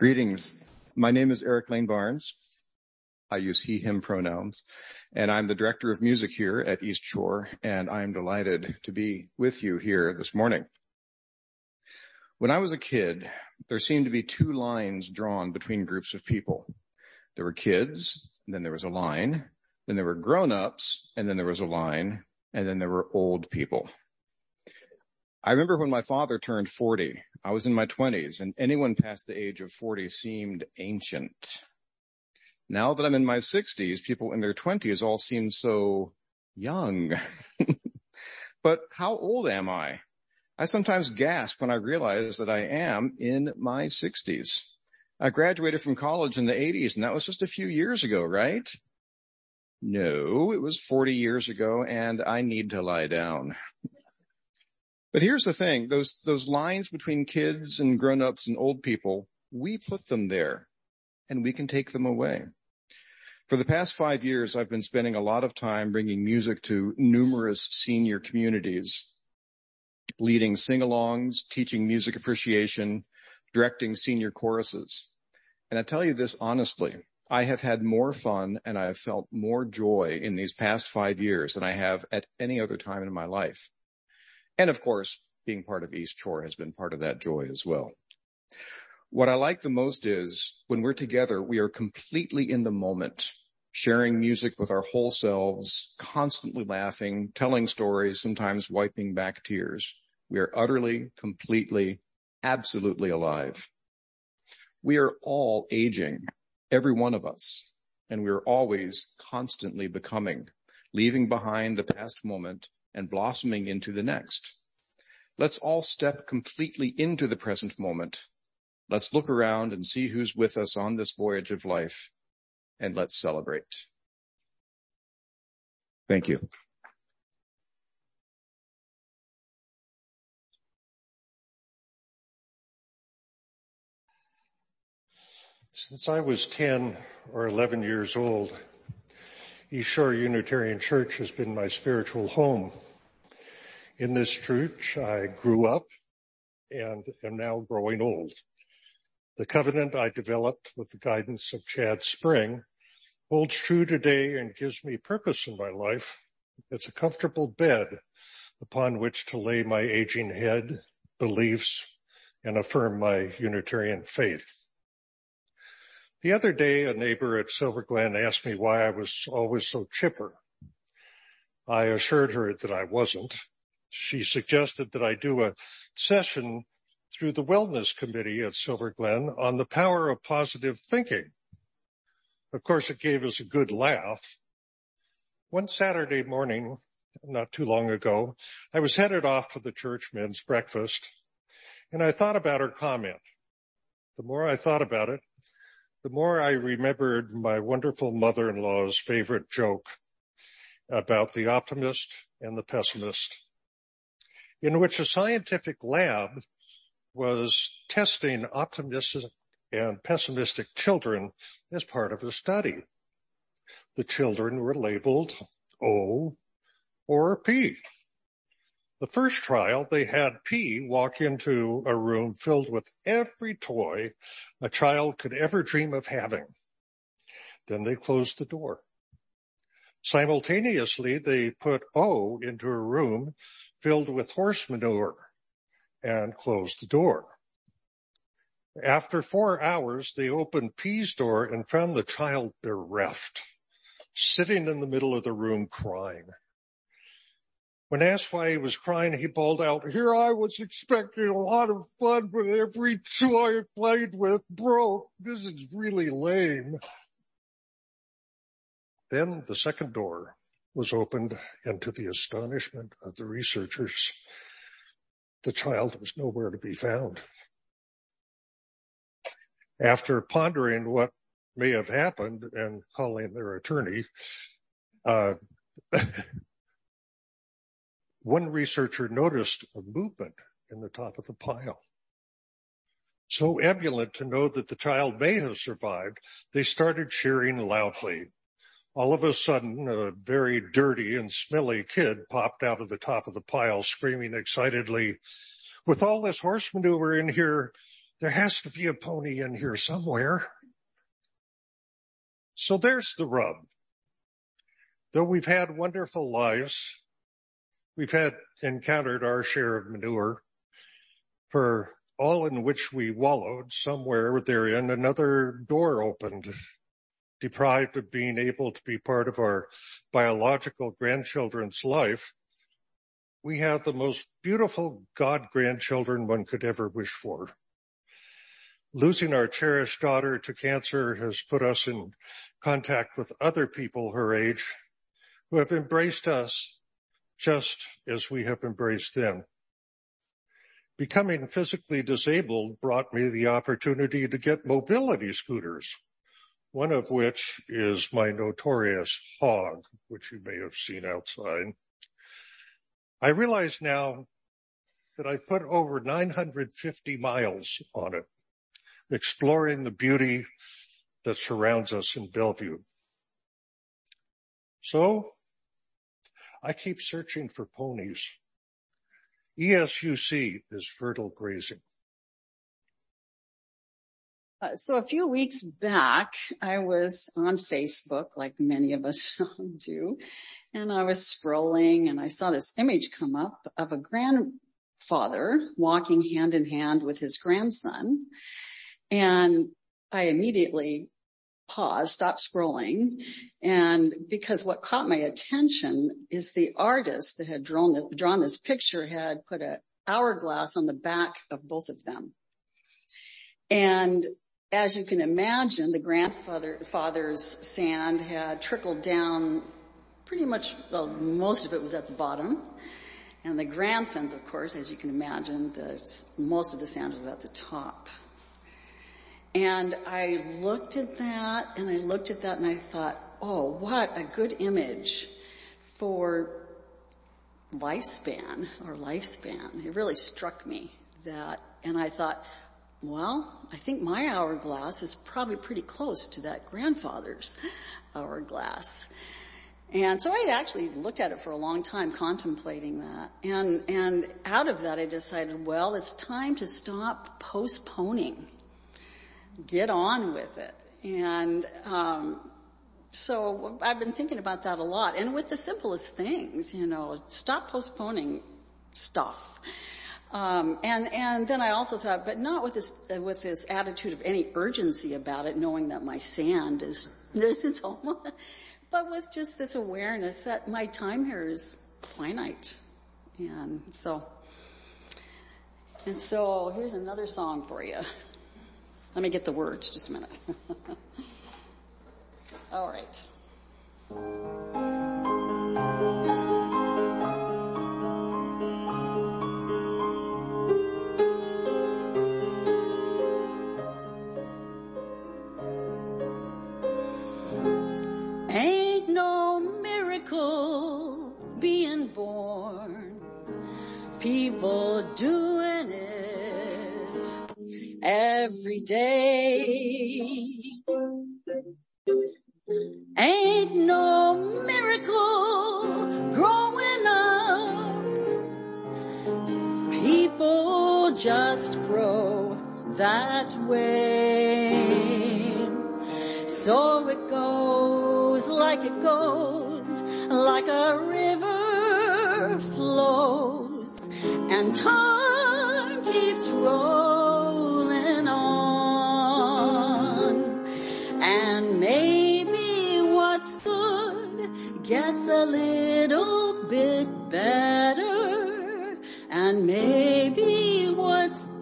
Greetings. My name is Eric Lane Barnes. I use he, him pronouns, and I'm the director of music here at East Shore, and I'm delighted to be with you here this morning. When I was a kid, there seemed to be two lines drawn between groups of people. There were kids, then there was a line, then there were grown-ups, and then there was a line, and then there were old people. I remember when my father turned 40, I was in my 20s, and anyone past the age of 40 seemed ancient. Now that I'm in my 60s, people in their 20s all seem so young. but how old am I? I sometimes gasp when I realize that I am in my 60s. I graduated from college in the 80s, and that was just a few years ago, right? No, it was 40 years ago, and I need to lie down. But here's the thing, those, those lines between kids and grown-ups and old people, we put them there and we can take them away. For the past five years, I've been spending a lot of time bringing music to numerous senior communities, leading sing-alongs, teaching music appreciation, directing senior choruses. And I tell you this honestly, I have had more fun and I have felt more joy in these past five years than I have at any other time in my life. And of course, being part of East Shore has been part of that joy as well. What I like the most is when we're together, we are completely in the moment, sharing music with our whole selves, constantly laughing, telling stories, sometimes wiping back tears. We are utterly, completely, absolutely alive. We are all aging, every one of us, and we are always constantly becoming, leaving behind the past moment and blossoming into the next. Let's all step completely into the present moment. Let's look around and see who's with us on this voyage of life and let's celebrate. Thank you. Since I was 10 or 11 years old, East Shore Unitarian Church has been my spiritual home. In this church, I grew up and am now growing old. The covenant I developed with the guidance of Chad Spring holds true today and gives me purpose in my life. It's a comfortable bed upon which to lay my aging head, beliefs, and affirm my Unitarian faith. The other day, a neighbor at Silver Glen asked me why I was always so chipper. I assured her that I wasn't. She suggested that I do a session through the wellness committee at Silver Glen on the power of positive thinking. Of course, it gave us a good laugh. One Saturday morning, not too long ago, I was headed off to the church men's breakfast and I thought about her comment. The more I thought about it, the more I remembered my wonderful mother-in-law's favorite joke about the optimist and the pessimist, in which a scientific lab was testing optimistic and pessimistic children as part of a study. The children were labeled O or P. The first trial, they had P walk into a room filled with every toy a child could ever dream of having. Then they closed the door. Simultaneously, they put O into a room filled with horse manure and closed the door. After four hours, they opened P's door and found the child bereft, sitting in the middle of the room crying. When asked why he was crying, he bawled out, here I was expecting a lot of fun, but every toy I played with broke. This is really lame. Then the second door was opened and to the astonishment of the researchers, the child was nowhere to be found. After pondering what may have happened and calling their attorney, uh, one researcher noticed a movement in the top of the pile. So ebullient to know that the child may have survived, they started cheering loudly. All of a sudden, a very dirty and smelly kid popped out of the top of the pile screaming excitedly, with all this horse manure in here, there has to be a pony in here somewhere. So there's the rub. Though we've had wonderful lives, we've had encountered our share of manure for all in which we wallowed somewhere therein, another door opened, deprived of being able to be part of our biological grandchildren's life. We have the most beautiful God grandchildren one could ever wish for. Losing our cherished daughter to cancer has put us in contact with other people her age who have embraced us just as we have embraced them. Becoming physically disabled brought me the opportunity to get mobility scooters, one of which is my notorious hog, which you may have seen outside. I realize now that I put over 950 miles on it, exploring the beauty that surrounds us in Bellevue. So I keep searching for ponies. ESUC is fertile grazing. Uh, so a few weeks back, I was on Facebook, like many of us do, and I was scrolling and I saw this image come up of a grandfather walking hand in hand with his grandson. And I immediately paused, stopped scrolling. And because what caught my attention is the artist that had drawn, the, drawn this picture had put a hourglass on the back of both of them. And as you can imagine, the grandfather's sand had trickled down pretty much, well, most of it was at the bottom. And the grandsons, of course, as you can imagine, the, most of the sand was at the top. And I looked at that and I looked at that and I thought, oh, what a good image for lifespan or lifespan. It really struck me that, and I thought, well, I think my hourglass is probably pretty close to that grandfather's hourglass. And so I actually looked at it for a long time contemplating that. And, and out of that I decided, well, it's time to stop postponing get on with it. And um, so I've been thinking about that a lot, and with the simplest things, you know, stop postponing stuff. Um, and and then I also thought, but not with this uh, with this attitude of any urgency about it, knowing that my sand is is almost, but with just this awareness that my time here is finite, and so and so here's another song for you. Let me get the words, just a minute. All right. Just grow that way. So it goes like it goes, like a river flows and time keeps rolling on. And maybe what's good gets a little bit better and maybe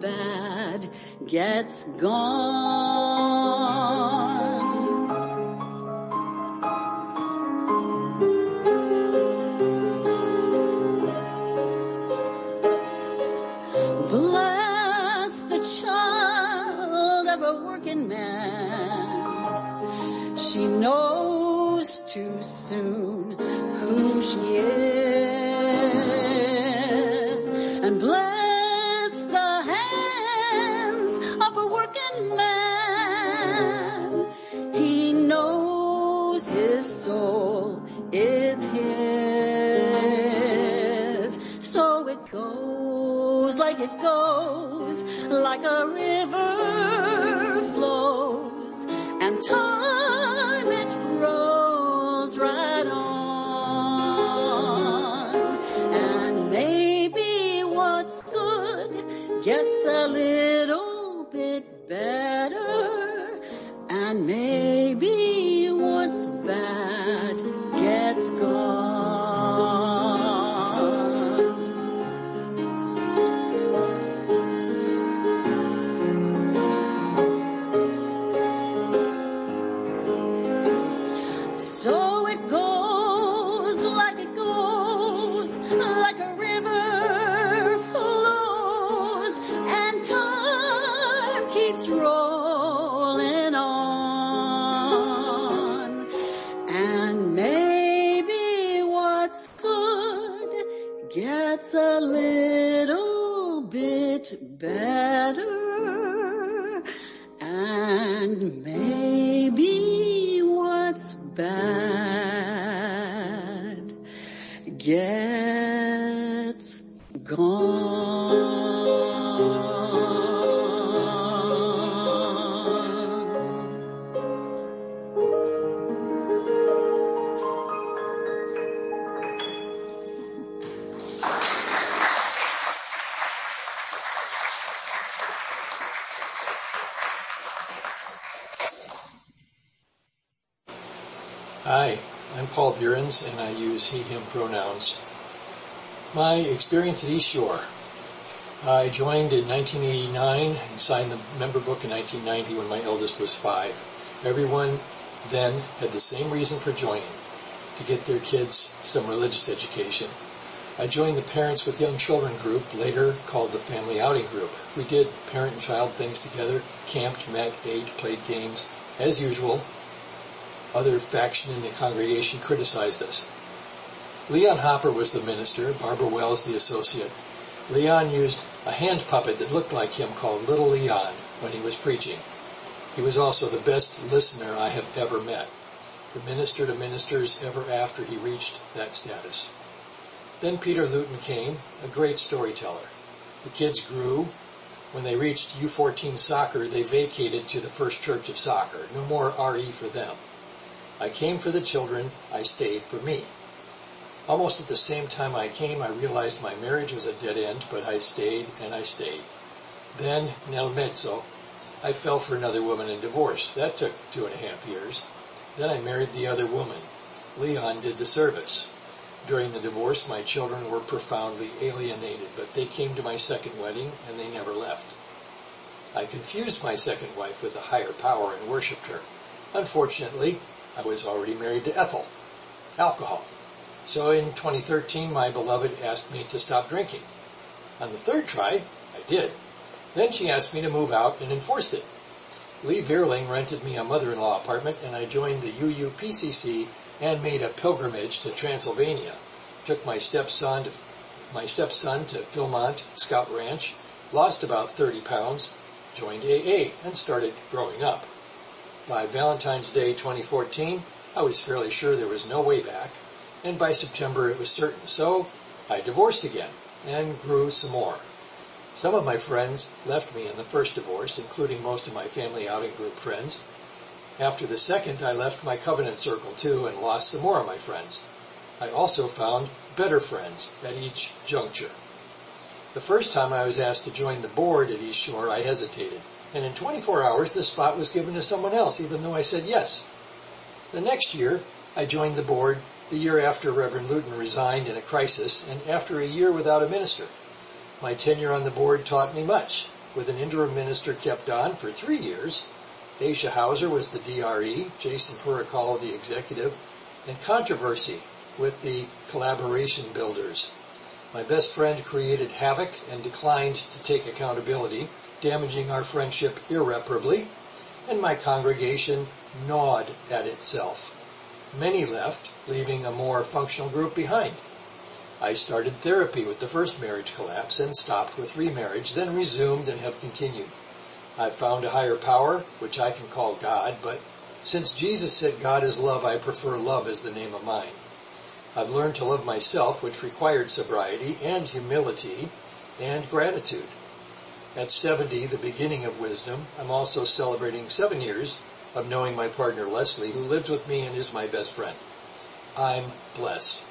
bad gets gone. Bless the child of a working man. She knows too soon who she is it goes goes, like a river flows, and time it rolls right on. And maybe what's good gets a little So it goes like it goes, like a river flows, and time keeps rolling on. And maybe what's good gets a little bit better, Paul Burens and I use he, him pronouns. My experience at East Shore. I joined in 1989 and signed the member book in 1990 when my eldest was five. Everyone then had the same reason for joining, to get their kids some religious education. I joined the Parents with Young Children group, later called the Family Outing Group. We did parent and child things together, camped, met, ate, played games. As usual, other faction in the congregation criticized us. Leon Hopper was the minister, Barbara Wells the associate. Leon used a hand puppet that looked like him called Little Leon when he was preaching. He was also the best listener I have ever met. The minister to ministers ever after he reached that status. Then Peter Luton came, a great storyteller. The kids grew. When they reached U14 soccer, they vacated to the First Church of Soccer. No more RE for them. I came for the children, I stayed for me. Almost at the same time I came, I realized my marriage was a dead end, but I stayed and I stayed. Then, nel mezzo, I fell for another woman and divorced. That took two and a half years. Then I married the other woman. Leon did the service. During the divorce, my children were profoundly alienated, but they came to my second wedding and they never left. I confused my second wife with a higher power and worshipped her. Unfortunately, I was already married to Ethel. Alcohol. So in 2013, my beloved asked me to stop drinking. On the third try, I did. Then she asked me to move out and enforced it. Lee Veerling rented me a mother-in-law apartment and I joined the UUPCC and made a pilgrimage to Transylvania. Took my stepson to, my stepson to Philmont Scout Ranch, lost about 30 pounds, joined AA and started growing up. By Valentine's Day 2014, I was fairly sure there was no way back, and by September it was certain. So I divorced again and grew some more. Some of my friends left me in the first divorce, including most of my family outing group friends. After the second, I left my covenant circle too and lost some more of my friends. I also found better friends at each juncture. The first time I was asked to join the board at East Shore, I hesitated, and in 24 hours the spot was given to someone else, even though I said yes. The next year, I joined the board the year after Reverend Luton resigned in a crisis and after a year without a minister. My tenure on the board taught me much. With an interim minister kept on for three years, Aisha Hauser was the DRE, Jason Puricalo the executive, and controversy with the collaboration builders. My best friend created havoc and declined to take accountability, damaging our friendship irreparably, and my congregation gnawed at itself. Many left, leaving a more functional group behind. I started therapy with the first marriage collapse and stopped with remarriage, then resumed and have continued. I've found a higher power, which I can call God, but since Jesus said God is love, I prefer love as the name of mine. I've learned to love myself, which required sobriety and humility and gratitude. At 70, the beginning of wisdom, I'm also celebrating seven years of knowing my partner Leslie, who lives with me and is my best friend. I'm blessed.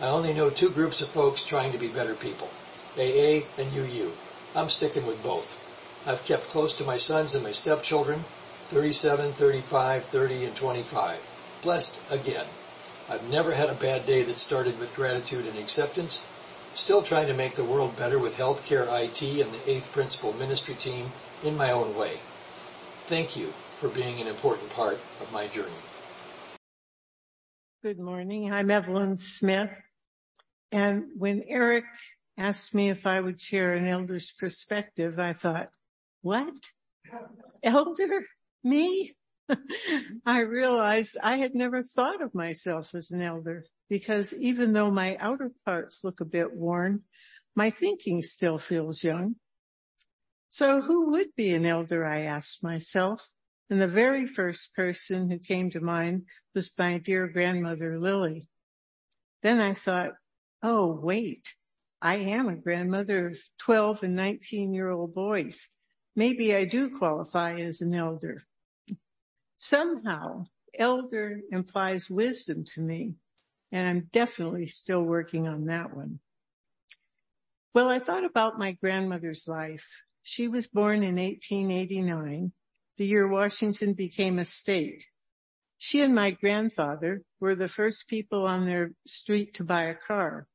I only know two groups of folks trying to be better people, AA and UU. I'm sticking with both. I've kept close to my sons and my stepchildren, 37, 35, 30, and 25. Blessed again. I've never had a bad day that started with gratitude and acceptance. Still trying to make the world better with healthcare IT and the eighth principle ministry team in my own way. Thank you for being an important part of my journey. Good morning. I'm Evelyn Smith. And when Eric asked me if I would share an elder's perspective, I thought, what? Elder? Me? I realized I had never thought of myself as an elder because even though my outer parts look a bit worn, my thinking still feels young. So who would be an elder? I asked myself. And the very first person who came to mind was my dear grandmother, Lily. Then I thought, oh, wait, I am a grandmother of 12 and 19 year old boys. Maybe I do qualify as an elder. Somehow elder implies wisdom to me and I'm definitely still working on that one. Well, I thought about my grandmother's life. She was born in 1889, the year Washington became a state. She and my grandfather were the first people on their street to buy a car.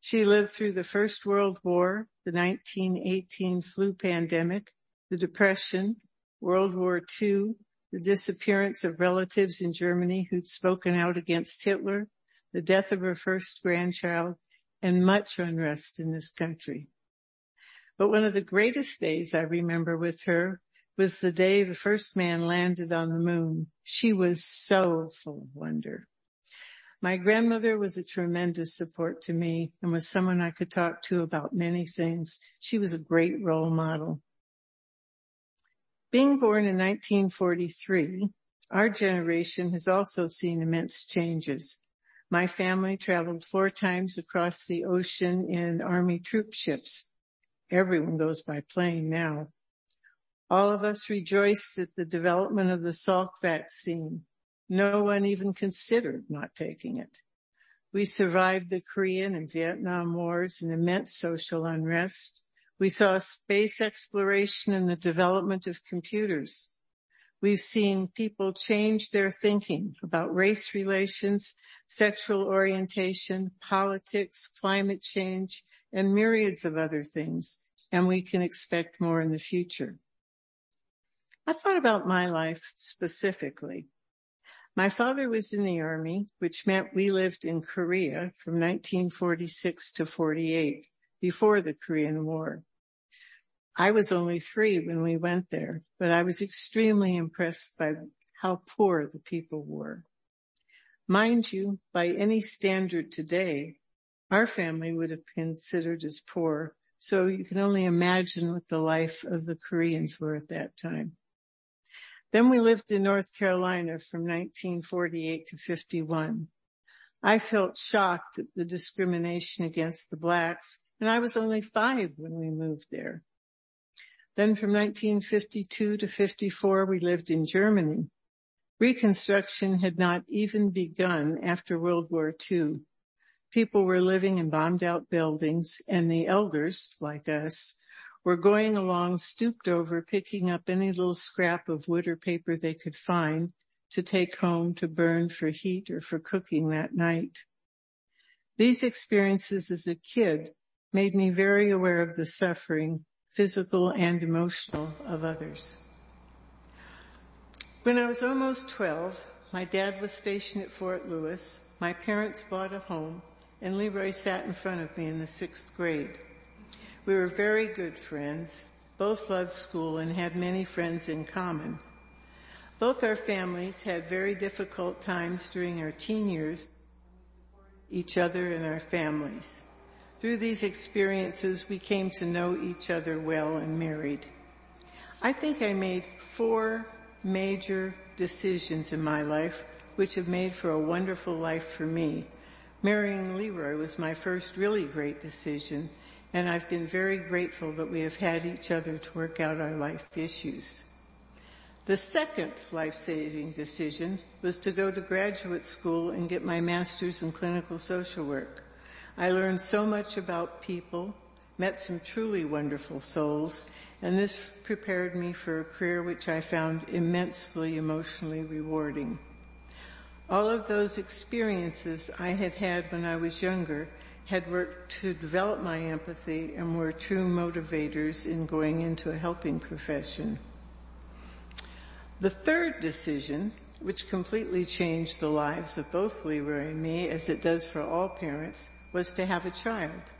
She lived through the First World War, the 1918 flu pandemic, the Depression, World War II, the disappearance of relatives in Germany who'd spoken out against Hitler, the death of her first grandchild, and much unrest in this country. But one of the greatest days I remember with her was the day the first man landed on the moon. She was so full of wonder. My grandmother was a tremendous support to me and was someone I could talk to about many things. She was a great role model. Being born in 1943, our generation has also seen immense changes. My family traveled four times across the ocean in army troop ships. Everyone goes by plane now. All of us rejoiced at the development of the Salk vaccine. No one even considered not taking it. We survived the Korean and Vietnam wars and immense social unrest. We saw space exploration and the development of computers. We've seen people change their thinking about race relations, sexual orientation, politics, climate change, and myriads of other things. And we can expect more in the future. I thought about my life specifically. My father was in the army, which meant we lived in Korea from 1946 to 48 before the Korean War. I was only three when we went there, but I was extremely impressed by how poor the people were. Mind you, by any standard today, our family would have been considered as poor. So you can only imagine what the life of the Koreans were at that time. Then we lived in North Carolina from 1948 to 51. I felt shocked at the discrimination against the blacks and I was only five when we moved there. Then from 1952 to 54, we lived in Germany. Reconstruction had not even begun after World War II. People were living in bombed out buildings and the elders, like us, were going along stooped over, picking up any little scrap of wood or paper they could find to take home to burn for heat or for cooking that night. These experiences as a kid made me very aware of the suffering physical and emotional of others. When I was almost 12, my dad was stationed at Fort Lewis. My parents bought a home and Leroy sat in front of me in the sixth grade. We were very good friends, both loved school and had many friends in common. Both our families had very difficult times during our teen years, each other and our families. Through these experiences, we came to know each other well and married. I think I made four major decisions in my life, which have made for a wonderful life for me. Marrying Leroy was my first really great decision, and I've been very grateful that we have had each other to work out our life issues. The second life-saving decision was to go to graduate school and get my master's in clinical social work. I learned so much about people, met some truly wonderful souls, and this prepared me for a career which I found immensely emotionally rewarding. All of those experiences I had had when I was younger had worked to develop my empathy and were true motivators in going into a helping profession. The third decision, which completely changed the lives of both Leroy and me, as it does for all parents, was to have a child.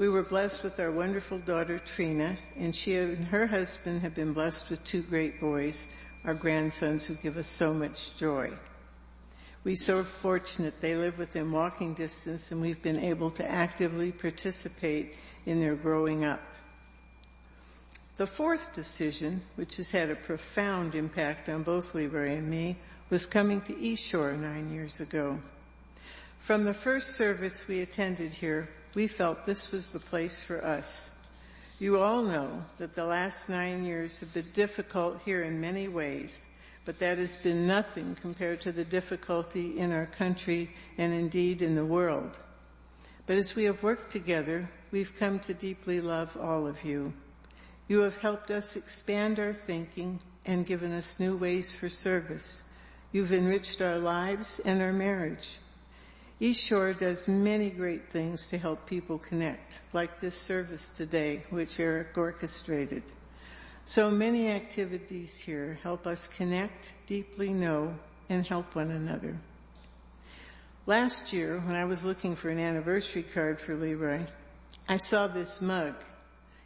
We were blessed with our wonderful daughter Trina, and she and her husband have been blessed with two great boys, our grandsons who give us so much joy. We're so fortunate they live within walking distance and we've been able to actively participate in their growing up. The fourth decision, which has had a profound impact on both Leroy and me, was coming to East Shore nine years ago. From the first service we attended here, we felt this was the place for us. You all know that the last nine years have been difficult here in many ways, but that has been nothing compared to the difficulty in our country and indeed in the world. But as we have worked together, we've come to deeply love all of you. You have helped us expand our thinking and given us new ways for service. You've enriched our lives and our marriage. East Shore does many great things to help people connect, like this service today, which Eric orchestrated. So many activities here help us connect, deeply know, and help one another. Last year, when I was looking for an anniversary card for Leroy, I saw this mug.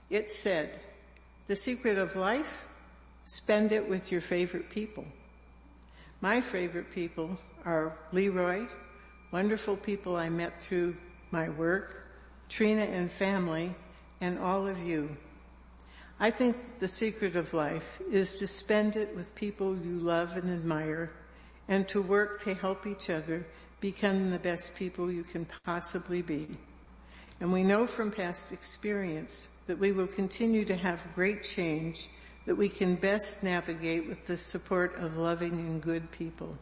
It said, the secret of life, spend it with your favorite people. My favorite people are Leroy, wonderful people I met through my work, Trina and family, and all of you. I think the secret of life is to spend it with people you love and admire and to work to help each other become the best people you can possibly be. And we know from past experience that we will continue to have great change that we can best navigate with the support of loving and good people.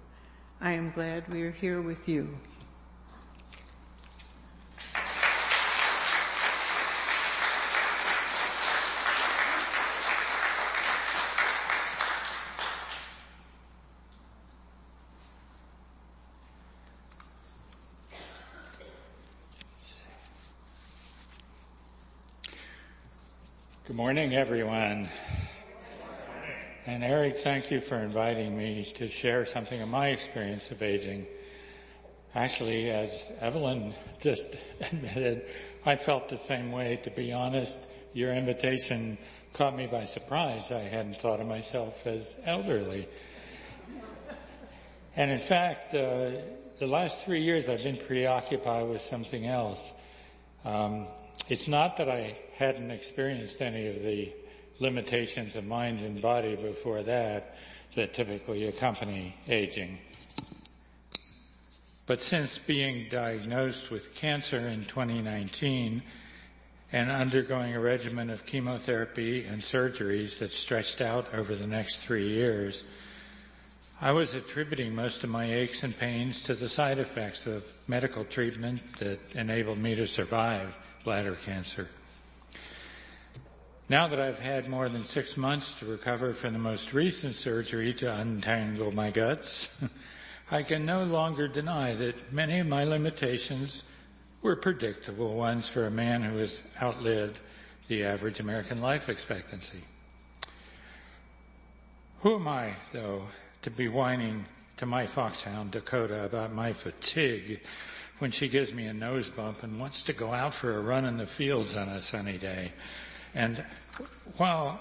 I am glad we are here with you. Good morning, everyone. And Eric, thank you for inviting me to share something of my experience of aging. Actually, as Evelyn just admitted, I felt the same way. To be honest, your invitation caught me by surprise. I hadn't thought of myself as elderly. And in fact, uh, the last three years I've been preoccupied with something else. Um, it's not that I hadn't experienced any of the limitations of mind and body before that that typically accompany aging. But since being diagnosed with cancer in 2019 and undergoing a regimen of chemotherapy and surgeries that stretched out over the next three years, I was attributing most of my aches and pains to the side effects of medical treatment that enabled me to survive bladder cancer. Now that I've had more than six months to recover from the most recent surgery to untangle my guts, I can no longer deny that many of my limitations were predictable ones for a man who has outlived the average American life expectancy. Who am I, though, to be whining to my foxhound Dakota about my fatigue when she gives me a nose bump and wants to go out for a run in the fields on a sunny day. And while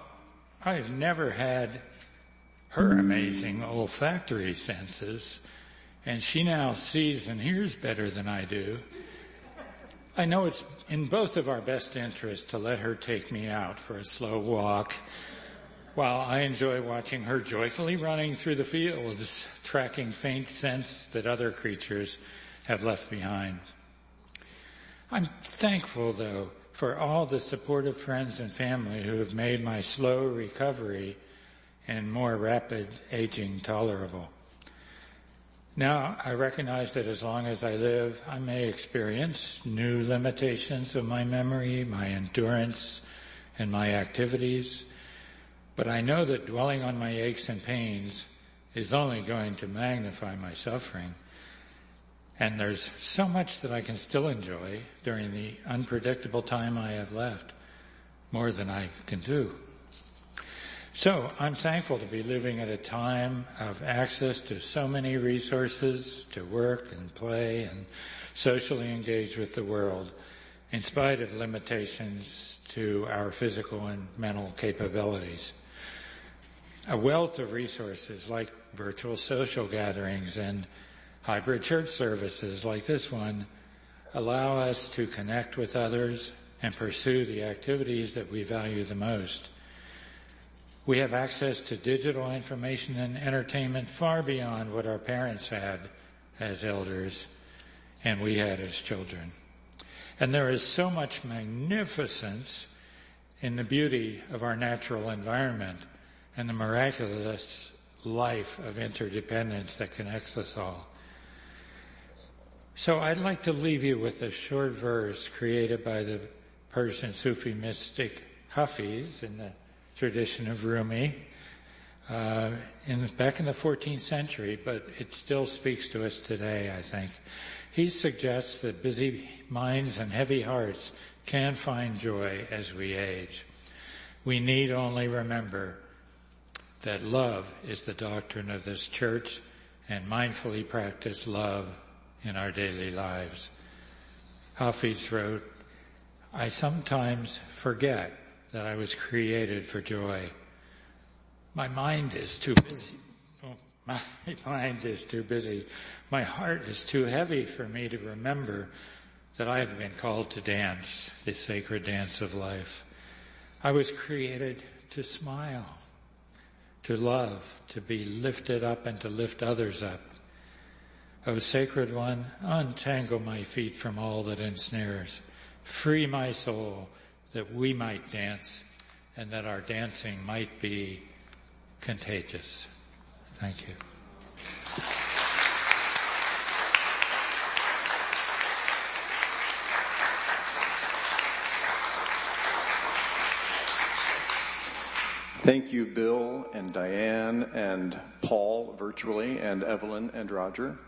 I've never had her amazing olfactory senses, and she now sees and hears better than I do, I know it's in both of our best interests to let her take me out for a slow walk while I enjoy watching her joyfully running through the fields, tracking faint scents that other creatures have left behind. I'm thankful though for all the supportive friends and family who have made my slow recovery and more rapid aging tolerable. Now, I recognize that as long as I live, I may experience new limitations of my memory, my endurance, and my activities, but I know that dwelling on my aches and pains is only going to magnify my suffering. And there's so much that I can still enjoy during the unpredictable time I have left, more than I can do. So I'm thankful to be living at a time of access to so many resources to work and play and socially engage with the world in spite of limitations to our physical and mental capabilities. A wealth of resources like virtual social gatherings and hybrid church services like this one allow us to connect with others and pursue the activities that we value the most. We have access to digital information and entertainment far beyond what our parents had as elders and we had as children. And there is so much magnificence in the beauty of our natural environment and the miraculous life of interdependence that connects us all. So I'd like to leave you with a short verse created by the Persian Sufi mystic Hafiz in the tradition of Rumi uh, in back in the 14th century, but it still speaks to us today. I think he suggests that busy minds and heavy hearts can find joy as we age. We need only remember that love is the doctrine of this church and mindfully practice love in our daily lives. Hafiz wrote, I sometimes forget that I was created for joy. My mind is too busy. Oh, my mind is too busy. My heart is too heavy for me to remember that I have been called to dance, the sacred dance of life. I was created to smile, to love, to be lifted up and to lift others up. O sacred one, untangle my feet from all that ensnares. Free my soul that we might dance and that our dancing might be contagious. Thank you. Thank you, Bill and Diane and Paul virtually and Evelyn and Roger.